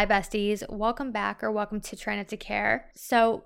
Hi, besties. Welcome back or welcome to Trying Not to Care. So,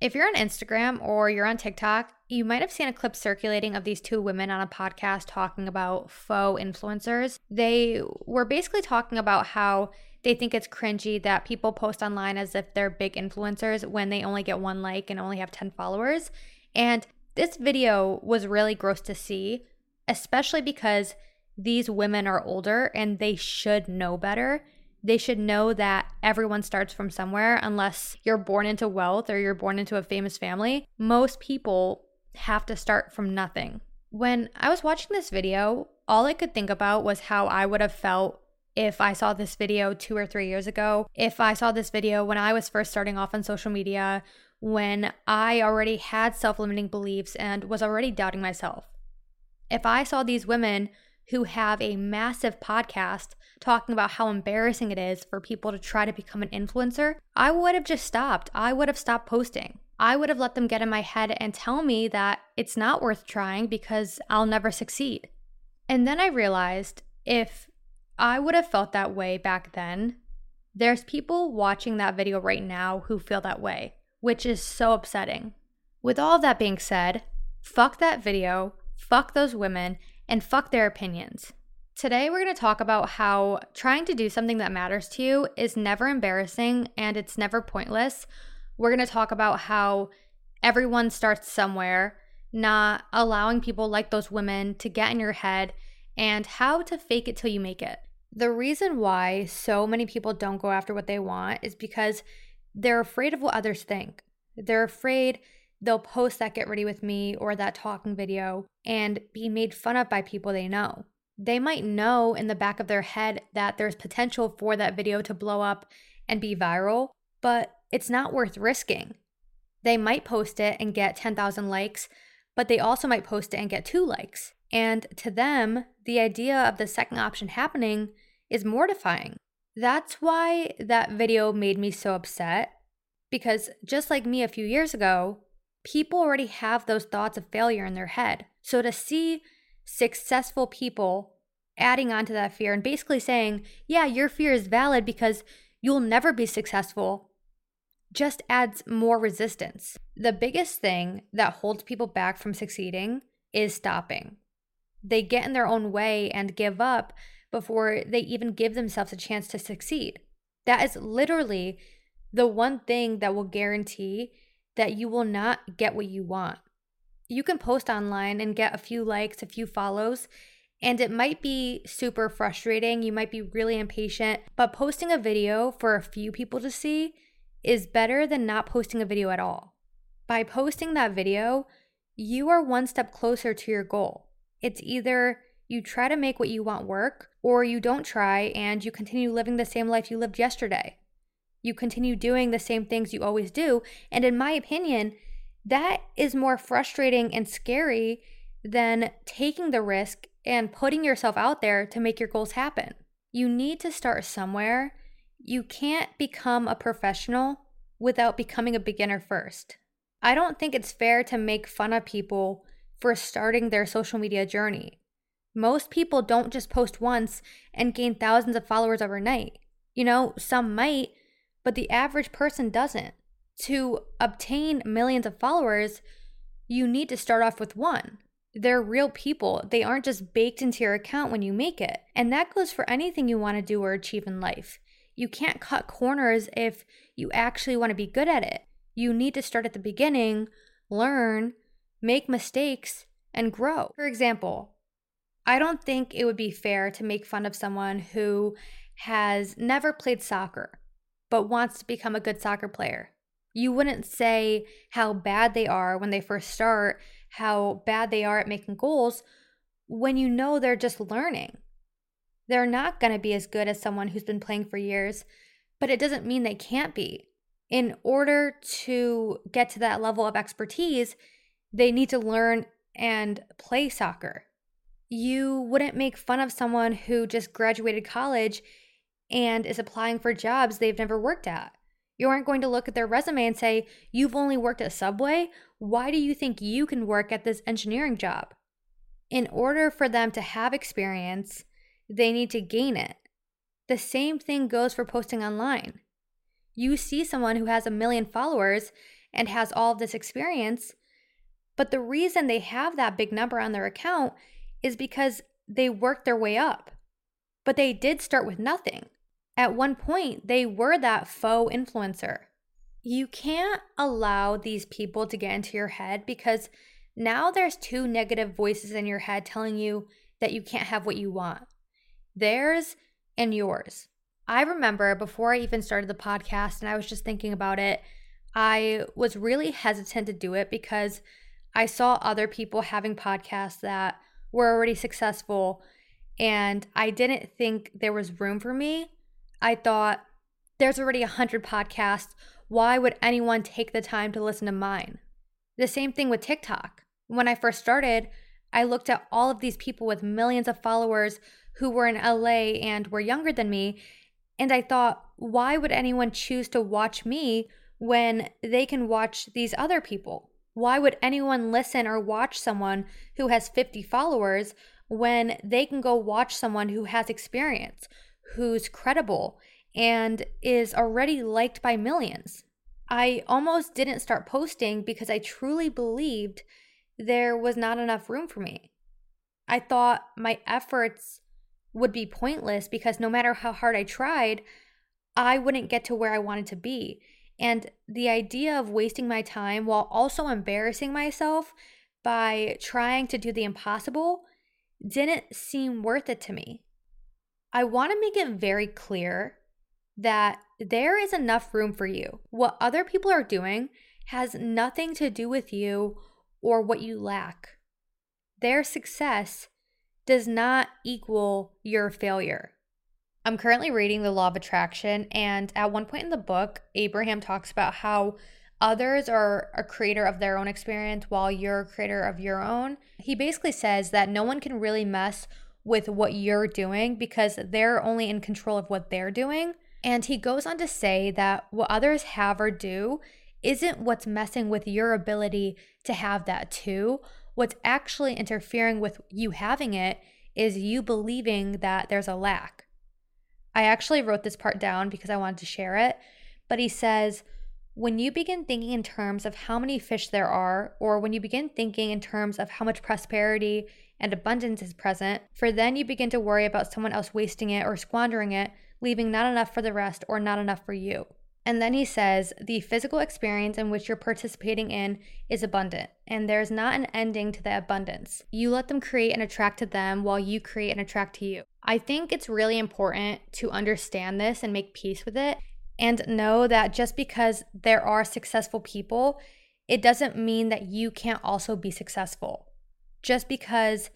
if you're on Instagram or you're on TikTok, you might have seen a clip circulating of these two women on a podcast talking about faux influencers. They were basically talking about how they think it's cringy that people post online as if they're big influencers when they only get one like and only have 10 followers. And this video was really gross to see, especially because these women are older and they should know better they should know that everyone starts from somewhere unless you're born into wealth or you're born into a famous family. Most people have to start from nothing. When I was watching this video, all I could think about was how I would have felt if I saw this video two or three years ago, if I saw this video when I was first starting off on social media, when I already had self limiting beliefs and was already doubting myself. If I saw these women who have a massive podcast talking about how embarrassing it is for people to try to become an influencer, I would have just stopped. I would have stopped posting. I would have let them get in my head and tell me that it's not worth trying because I'll never succeed. And then I realized if I would have felt that way back then, there's people watching that video right now who feel that way, which is so upsetting. With all that being said, fuck that video, fuck those women, and fuck their opinions. Today, we're going to talk about how trying to do something that matters to you is never embarrassing and it's never pointless. We're going to talk about how everyone starts somewhere, not allowing people like those women to get in your head, and how to fake it till you make it. The reason why so many people don't go after what they want is because they're afraid of what others think. They're afraid they'll post that get ready with me or that talking video and be made fun of by people they know. They might know in the back of their head that there's potential for that video to blow up and be viral, but it's not worth risking. They might post it and get 10,000 likes, but they also might post it and get two likes. And to them, the idea of the second option happening is mortifying. That's why that video made me so upset because just like me a few years ago, people already have those thoughts of failure in their head. So to see successful people adding on to that fear and basically saying, yeah, your fear is valid because you'll never be successful, just adds more resistance. The biggest thing that holds people back from succeeding is stopping. They get in their own way and give up before they even give themselves a chance to succeed. That is literally the one thing that will guarantee that you will not get what you want. You can post online and get a few likes, a few follows, and it might be super frustrating. You might be really impatient, but posting a video for a few people to see is better than not posting a video at all. By posting that video, you are one step closer to your goal. It's either you try to make what you want work, or you don't try and you continue living the same life you lived yesterday you continue doing the same things you always do. And in my opinion, that is more frustrating and scary than taking the risk and putting yourself out there to make your goals happen. You need to start somewhere. You can't become a professional without becoming a beginner first. I don't think it's fair to make fun of people for starting their social media journey. Most people don't just post once and gain thousands of followers overnight. You know, some might, but the average person doesn't. To obtain millions of followers, you need to start off with one. They're real people. They aren't just baked into your account when you make it. And that goes for anything you want to do or achieve in life. You can't cut corners if you actually want to be good at it. You need to start at the beginning, learn, make mistakes, and grow. For example, I don't think it would be fair to make fun of someone who has never played soccer but wants to become a good soccer player. You wouldn't say how bad they are when they first start, how bad they are at making goals, when you know they're just learning. They're not going to be as good as someone who's been playing for years, but it doesn't mean they can't be. In order to get to that level of expertise, they need to learn and play soccer. You wouldn't make fun of someone who just graduated college and is applying for jobs they've never worked at. You aren't going to look at their resume and say, You've only worked at Subway. Why do you think you can work at this engineering job? In order for them to have experience, they need to gain it. The same thing goes for posting online. You see someone who has a million followers and has all of this experience, but the reason they have that big number on their account is because they worked their way up. But they did start with nothing. At one point, they were that faux influencer. You can't allow these people to get into your head because now there's two negative voices in your head telling you that you can't have what you want theirs and yours. I remember before I even started the podcast and I was just thinking about it, I was really hesitant to do it because I saw other people having podcasts that were already successful and I didn't think there was room for me I thought, there's already a hundred podcasts. Why would anyone take the time to listen to mine? The same thing with TikTok. When I first started, I looked at all of these people with millions of followers who were in LA and were younger than me, and I thought, why would anyone choose to watch me when they can watch these other people? Why would anyone listen or watch someone who has 50 followers when they can go watch someone who has experience, who's credible and is already liked by millions. I almost didn't start posting because I truly believed there was not enough room for me. I thought my efforts would be pointless because no matter how hard I tried, I wouldn't get to where I wanted to be. And the idea of wasting my time while also embarrassing myself by trying to do the impossible didn't seem worth it to me. I want to make it very clear that there is enough room for you. What other people are doing has nothing to do with you or what you lack. Their success does not equal your failure. I'm currently reading The Law of Attraction, and at one point in the book, Abraham talks about how others are a creator of their own experience while you're a creator of your own. He basically says that no one can really mess with what you're doing because they're only in control of what they're doing. And he goes on to say that what others have or do isn't what's messing with your ability to have that too. What's actually interfering with you having it is you believing that there's a lack. I actually wrote this part down because I wanted to share it, but he says, when you begin thinking in terms of how many fish there are, or when you begin thinking in terms of how much prosperity and abundance is present, for then you begin to worry about someone else wasting it or squandering it, leaving not enough for the rest or not enough for you. And then he says, the physical experience in which you're participating in is abundant, and there's not an ending to the abundance. You let them create and attract to them while you create and attract to you. I think it's really important to understand this and make peace with it, and know that just because there are successful people, it doesn't mean that you can't also be successful just because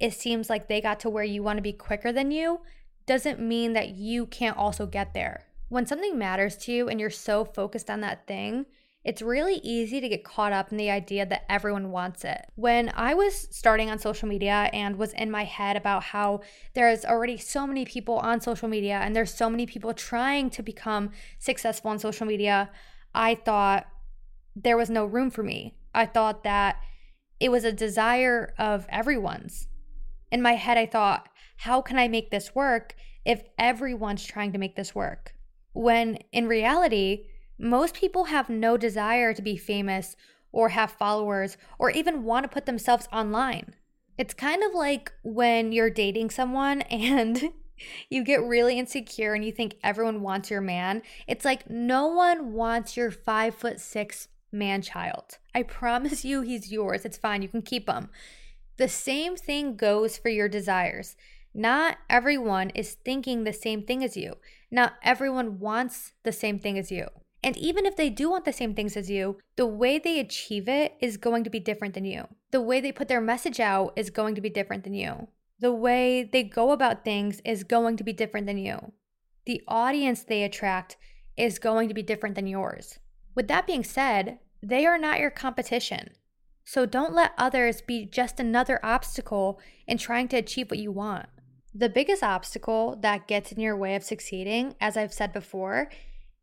it seems like they got to where you want to be quicker than you doesn't mean that you can't also get there. When something matters to you and you're so focused on that thing, it's really easy to get caught up in the idea that everyone wants it. When I was starting on social media and was in my head about how there's already so many people on social media and there's so many people trying to become successful on social media, I thought there was no room for me. I thought that it was a desire of everyone's. In my head, I thought, how can I make this work if everyone's trying to make this work? When in reality, most people have no desire to be famous or have followers or even want to put themselves online. It's kind of like when you're dating someone and you get really insecure and you think everyone wants your man. It's like no one wants your five foot six man child. I promise you he's yours. It's fine. You can keep him. The same thing goes for your desires. Not everyone is thinking the same thing as you. Not everyone wants the same thing as you. And even if they do want the same things as you, the way they achieve it is going to be different than you. The way they put their message out is going to be different than you. The way they go about things is going to be different than you. The audience they attract is going to be different than yours. With that being said, they are not your competition. So don't let others be just another obstacle in trying to achieve what you want. The biggest obstacle that gets in your way of succeeding, as I've said before,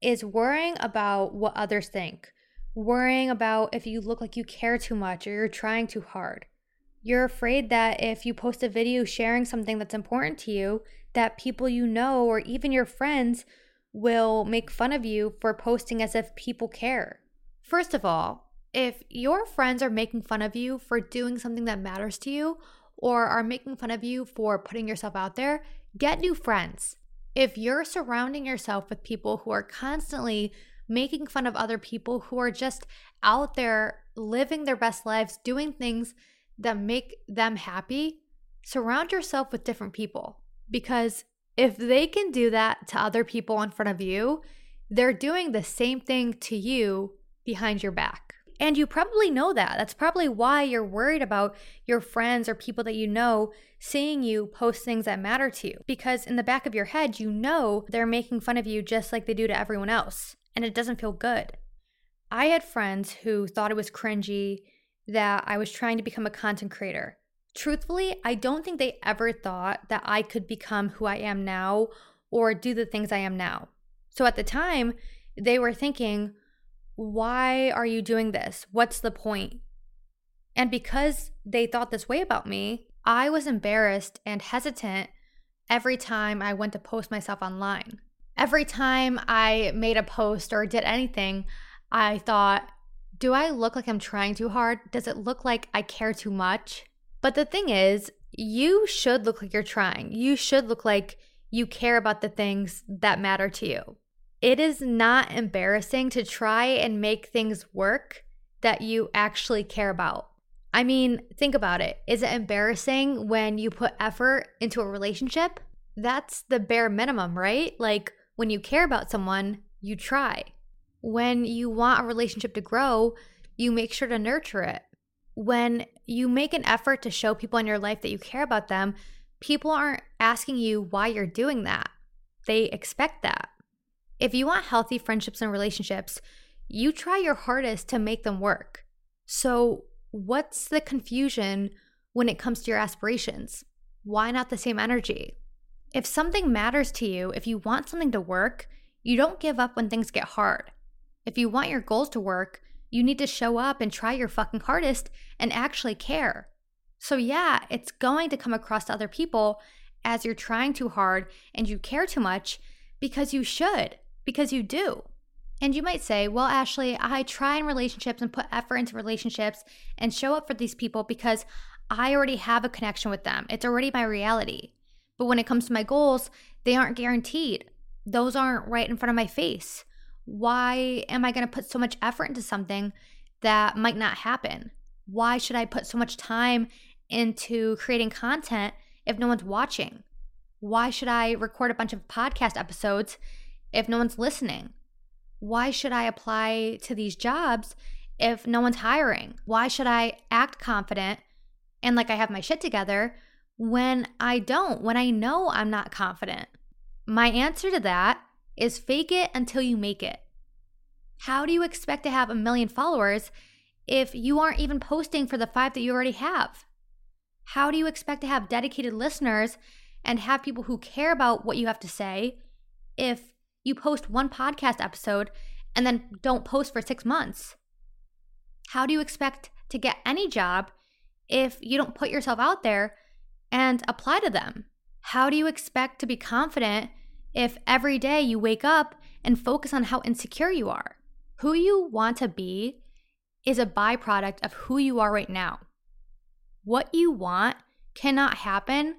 is worrying about what others think, worrying about if you look like you care too much or you're trying too hard. You're afraid that if you post a video sharing something that's important to you, that people you know or even your friends will make fun of you for posting as if people care. First of all, if your friends are making fun of you for doing something that matters to you or are making fun of you for putting yourself out there, get new friends. If you're surrounding yourself with people who are constantly making fun of other people who are just out there living their best lives, doing things that make them happy, surround yourself with different people. Because if they can do that to other people in front of you, they're doing the same thing to you behind your back. And you probably know that. That's probably why you're worried about your friends or people that you know seeing you post things that matter to you. Because in the back of your head, you know they're making fun of you just like they do to everyone else. And it doesn't feel good. I had friends who thought it was cringy that I was trying to become a content creator. Truthfully, I don't think they ever thought that I could become who I am now or do the things I am now. So at the time, they were thinking, why are you doing this? What's the point? And because they thought this way about me, I was embarrassed and hesitant every time I went to post myself online. Every time I made a post or did anything, I thought, do I look like I'm trying too hard? Does it look like I care too much? But the thing is, you should look like you're trying. You should look like you care about the things that matter to you it is not embarrassing to try and make things work that you actually care about. I mean, think about it. Is it embarrassing when you put effort into a relationship? That's the bare minimum, right? Like when you care about someone, you try. When you want a relationship to grow, you make sure to nurture it. When you make an effort to show people in your life that you care about them, people aren't asking you why you're doing that. They expect that. If you want healthy friendships and relationships, you try your hardest to make them work. So, what's the confusion when it comes to your aspirations? Why not the same energy? If something matters to you, if you want something to work, you don't give up when things get hard. If you want your goals to work, you need to show up and try your fucking hardest and actually care. So, yeah, it's going to come across to other people as you're trying too hard and you care too much because you should because you do. And you might say, well, Ashley, I try in relationships and put effort into relationships and show up for these people because I already have a connection with them. It's already my reality. But when it comes to my goals, they aren't guaranteed. Those aren't right in front of my face. Why am I going to put so much effort into something that might not happen? Why should I put so much time into creating content if no one's watching? Why should I record a bunch of podcast episodes if no one's listening? Why should I apply to these jobs if no one's hiring? Why should I act confident and like I have my shit together when I don't, when I know I'm not confident? My answer to that is fake it until you make it. How do you expect to have a million followers if you aren't even posting for the five that you already have? How do you expect to have dedicated listeners and have people who care about what you have to say if you post one podcast episode and then don't post for six months? How do you expect to get any job if you don't put yourself out there and apply to them. How do you expect to be confident if every day you wake up and focus on how insecure you are? Who you want to be is a byproduct of who you are right now. What you want cannot happen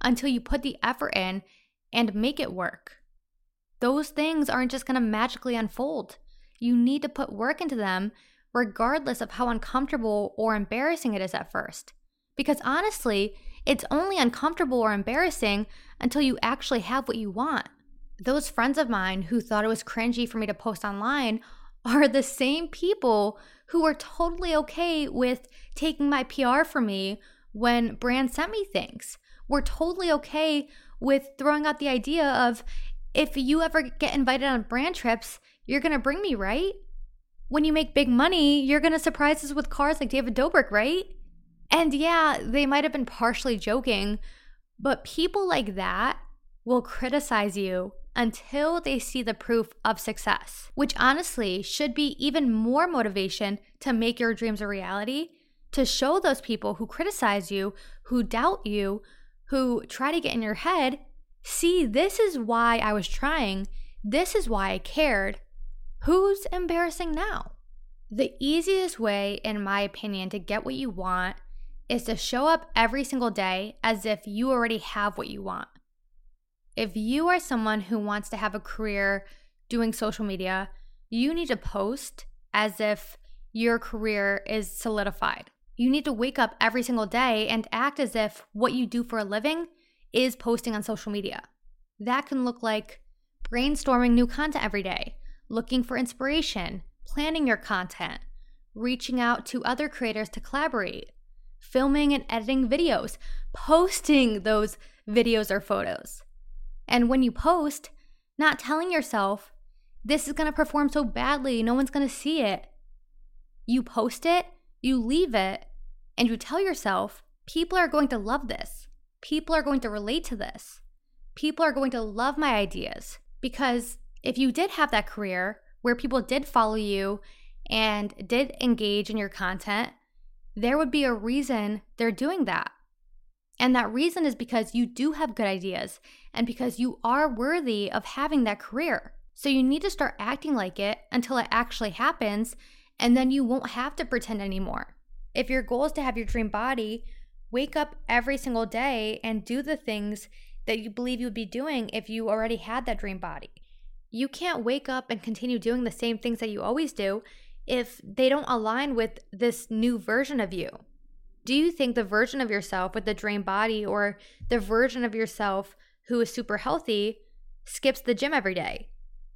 until you put the effort in and make it work. Those things aren't just going to magically unfold. You need to put work into them, regardless of how uncomfortable or embarrassing it is at first. Because honestly, it's only uncomfortable or embarrassing until you actually have what you want. Those friends of mine who thought it was cringy for me to post online are the same people who were totally okay with taking my PR for me when brands sent me things. We're totally okay with throwing out the idea of if you ever get invited on brand trips, you're gonna bring me, right? When you make big money, you're gonna surprise us with cars like David Dobrik, right? And yeah, they might have been partially joking, but people like that will criticize you until they see the proof of success, which honestly should be even more motivation to make your dreams a reality, to show those people who criticize you, who doubt you, who try to get in your head, see, this is why I was trying, this is why I cared. Who's embarrassing now? The easiest way, in my opinion, to get what you want is to show up every single day as if you already have what you want. If you are someone who wants to have a career doing social media, you need to post as if your career is solidified. You need to wake up every single day and act as if what you do for a living is posting on social media. That can look like brainstorming new content every day, looking for inspiration, planning your content, reaching out to other creators to collaborate, filming and editing videos, posting those videos or photos. And when you post, not telling yourself, this is to perform so badly, no one's to see it. You post it, you leave it, and you tell yourself, people are going to love this. People are going to relate to this. People are going to love my ideas. Because if you did have that career where people did follow you and did engage in your content, there would be a reason they're doing that. And that reason is because you do have good ideas and because you are worthy of having that career. So you need to start acting like it until it actually happens, and then you won't have to pretend anymore. If your goal is to have your dream body, wake up every single day and do the things that you believe you would be doing if you already had that dream body. You can't wake up and continue doing the same things that you always do if they don't align with this new version of you. Do you think the version of yourself with the dream body or the version of yourself who is super healthy skips the gym every day?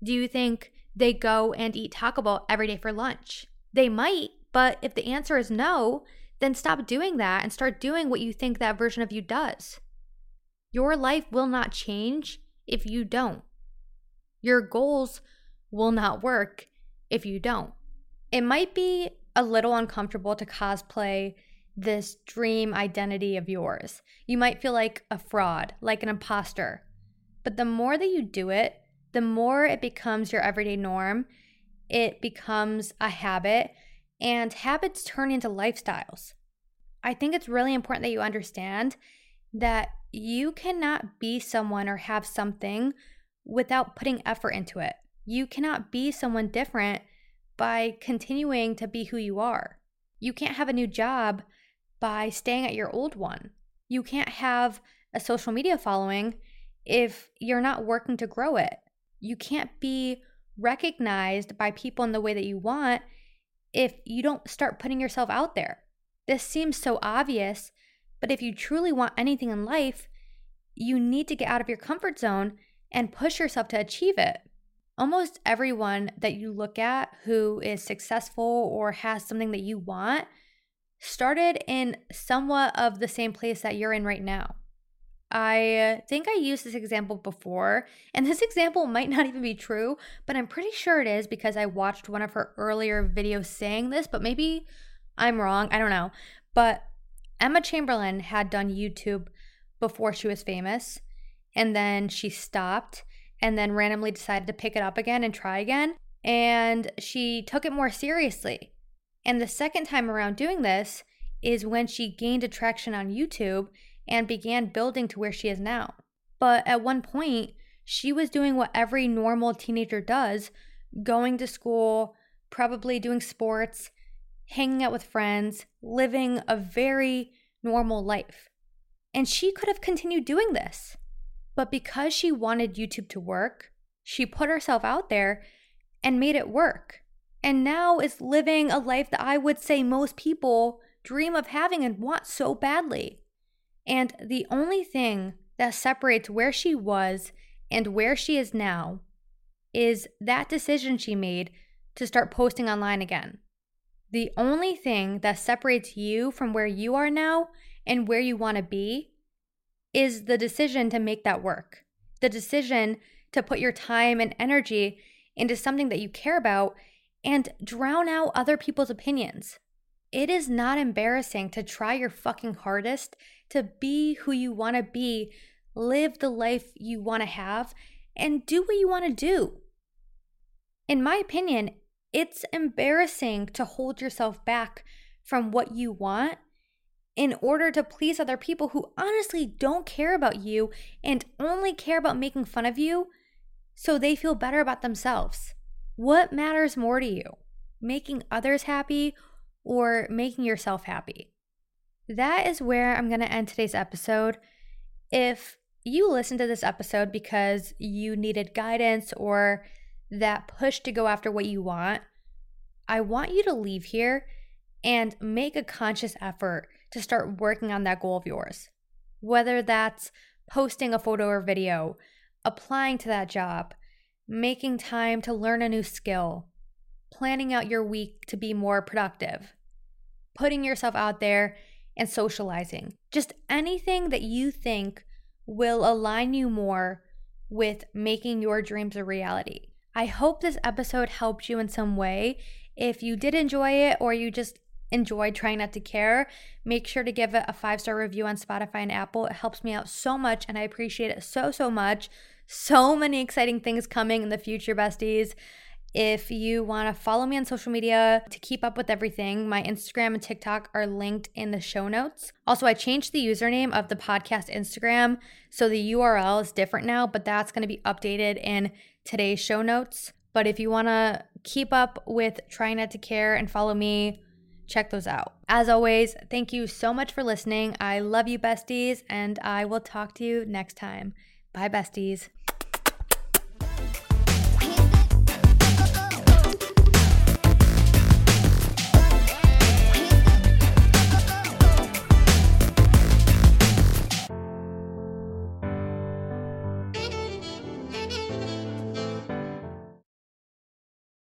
Do you think they go and eat Taco Bell every day for lunch? They might, but if the answer is no, then stop doing that and start doing what you think that version of you does. Your life will not change if you don't. Your goals will not work if you don't. It might be a little uncomfortable to cosplay this dream identity of yours. You might feel like a fraud, like an imposter. But the more that you do it, the more it becomes your everyday norm. It becomes a habit, and habits turn into lifestyles. I think it's really important that you understand that you cannot be someone or have something without putting effort into it. You cannot be someone different by continuing to be who you are. You can't have a new job by staying at your old one. You can't have a social media following if you're not working to grow it. You can't be recognized by people in the way that you want if you don't start putting yourself out there. This seems so obvious, but if you truly want anything in life, you need to get out of your comfort zone and push yourself to achieve it. Almost everyone that you look at who is successful or has something that you want started in somewhat of the same place that you're in right now. I think I used this example before, and this example might not even be true, but I'm pretty sure it is because I watched one of her earlier videos saying this, but maybe I'm wrong. I don't know. But Emma Chamberlain had done YouTube before she was famous, and then she stopped and then randomly decided to pick it up again and try again. And she took it more seriously. And the second time around doing this is when she gained attraction on YouTube and began building to where she is now. But at one point, she was doing what every normal teenager does going to school, probably doing sports, hanging out with friends, living a very normal life. And she could have continued doing this. But because she wanted YouTube to work, she put herself out there and made it work. And now is living a life that I would say most people dream of having and want so badly. And the only thing that separates where she was and where she is now is that decision she made to start posting online again. The only thing that separates you from where you are now and where you want to be is the decision to make that work. The decision to put your time and energy into something that you care about and drown out other people's opinions. It is not embarrassing to try your fucking hardest to be who you want to be, live the life you want to have, and do what you want to do. In my opinion, it's embarrassing to hold yourself back from what you want in order to please other people who honestly don't care about you and only care about making fun of you so they feel better about themselves. What matters more to you? Making others happy or making yourself happy? That is where I'm going to end today's episode. If you listened to this episode because you needed guidance or that push to go after what you want, I want you to leave here and make a conscious effort to start working on that goal of yours. Whether that's posting a photo or video, applying to that job, making time to learn a new skill, planning out your week to be more productive, putting yourself out there and socializing. Just anything that you think will align you more with making your dreams a reality. I hope this episode helped you in some way. If you did enjoy it or you just enjoyed trying not to care, make sure to give it a five star review on Spotify and Apple. It helps me out so much and I appreciate it so, so much. So many exciting things coming in the future, besties. If you want to follow me on social media to keep up with everything, my Instagram and TikTok are linked in the show notes. Also, I changed the username of the podcast Instagram, so the URL is different now, but that's going to be updated in today's show notes. But if you want to keep up with Trying Not to Care and follow me, check those out. As always, thank you so much for listening. I love you, besties, and I will talk to you next time. Bye, besties.